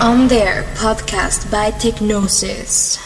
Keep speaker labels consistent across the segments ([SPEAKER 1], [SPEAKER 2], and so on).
[SPEAKER 1] On There podcast by Technosis.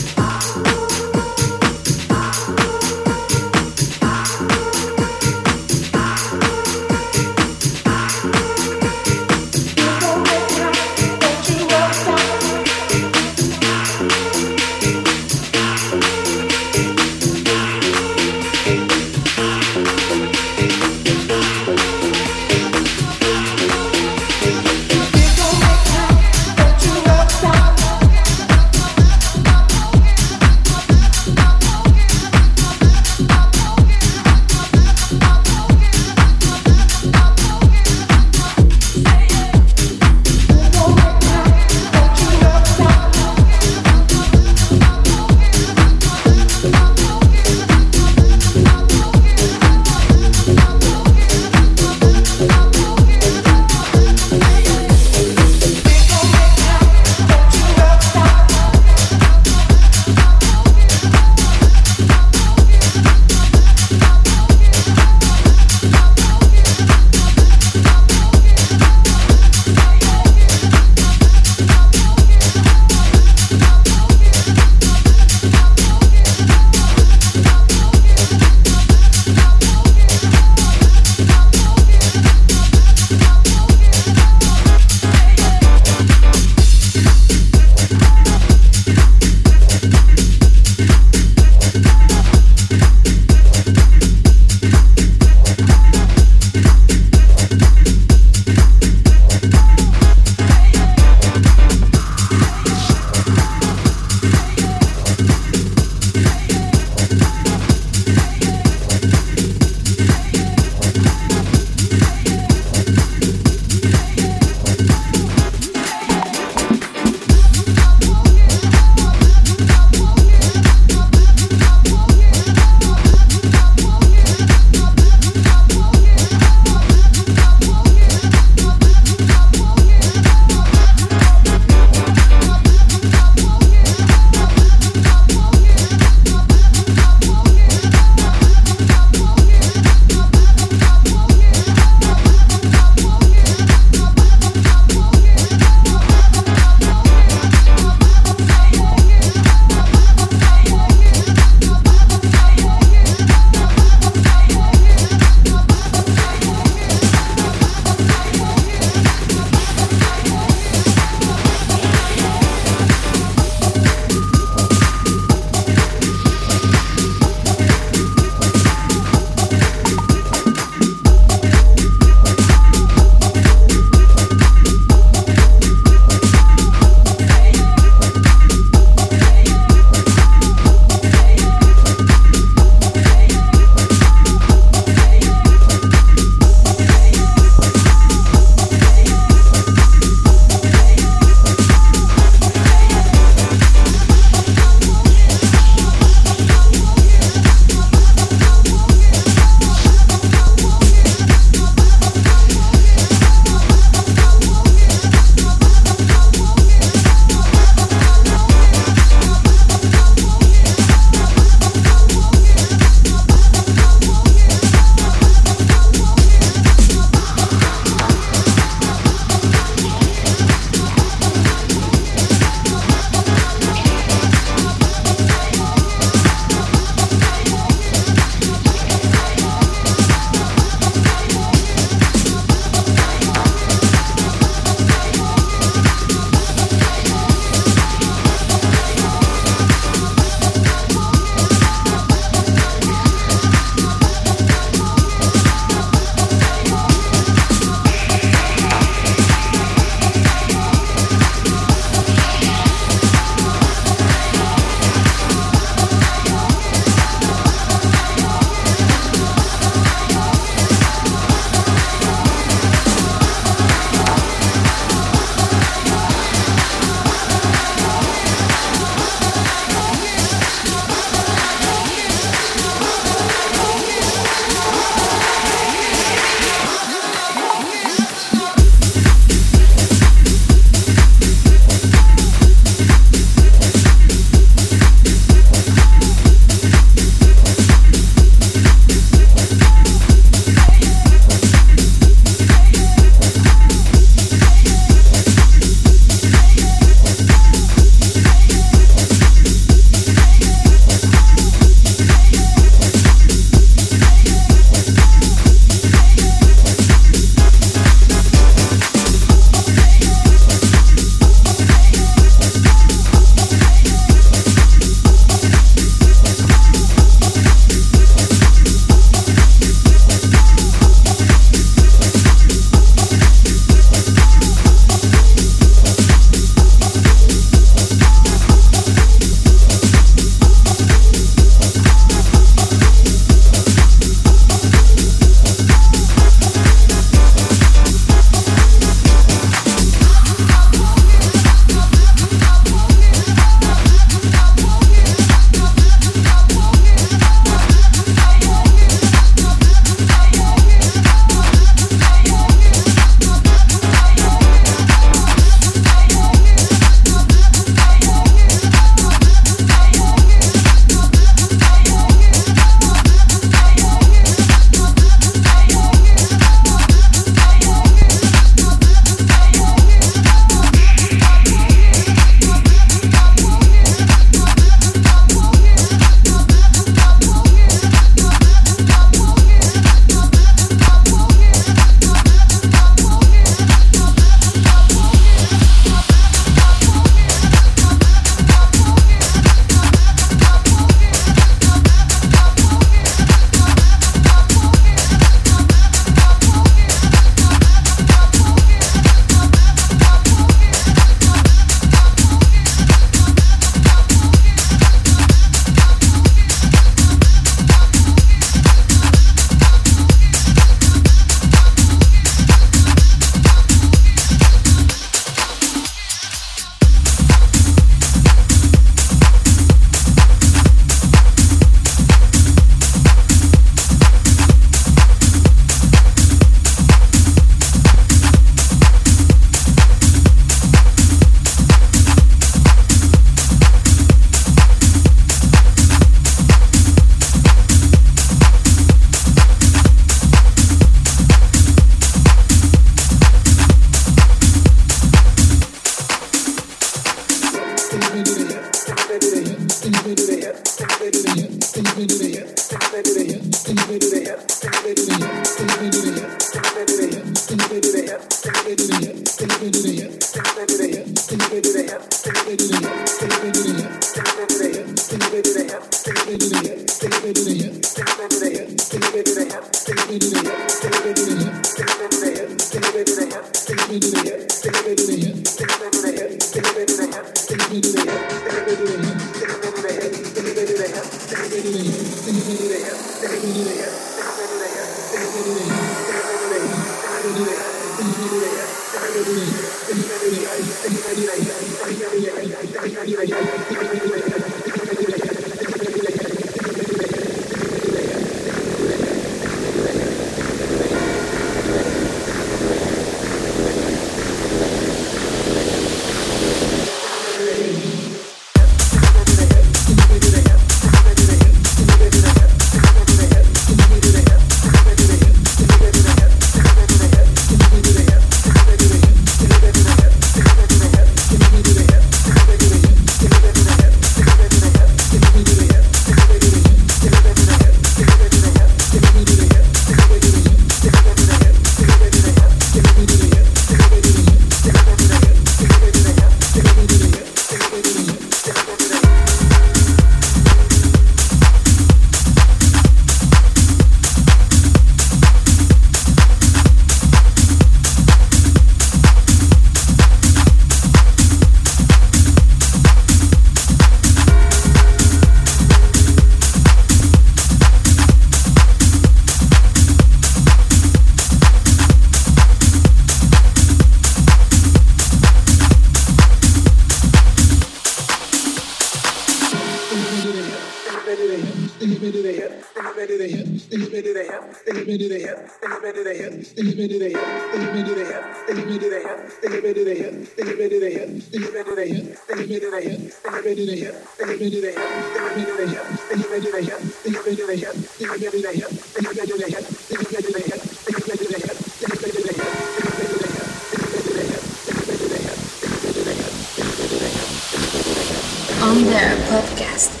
[SPEAKER 2] On
[SPEAKER 1] their podcast.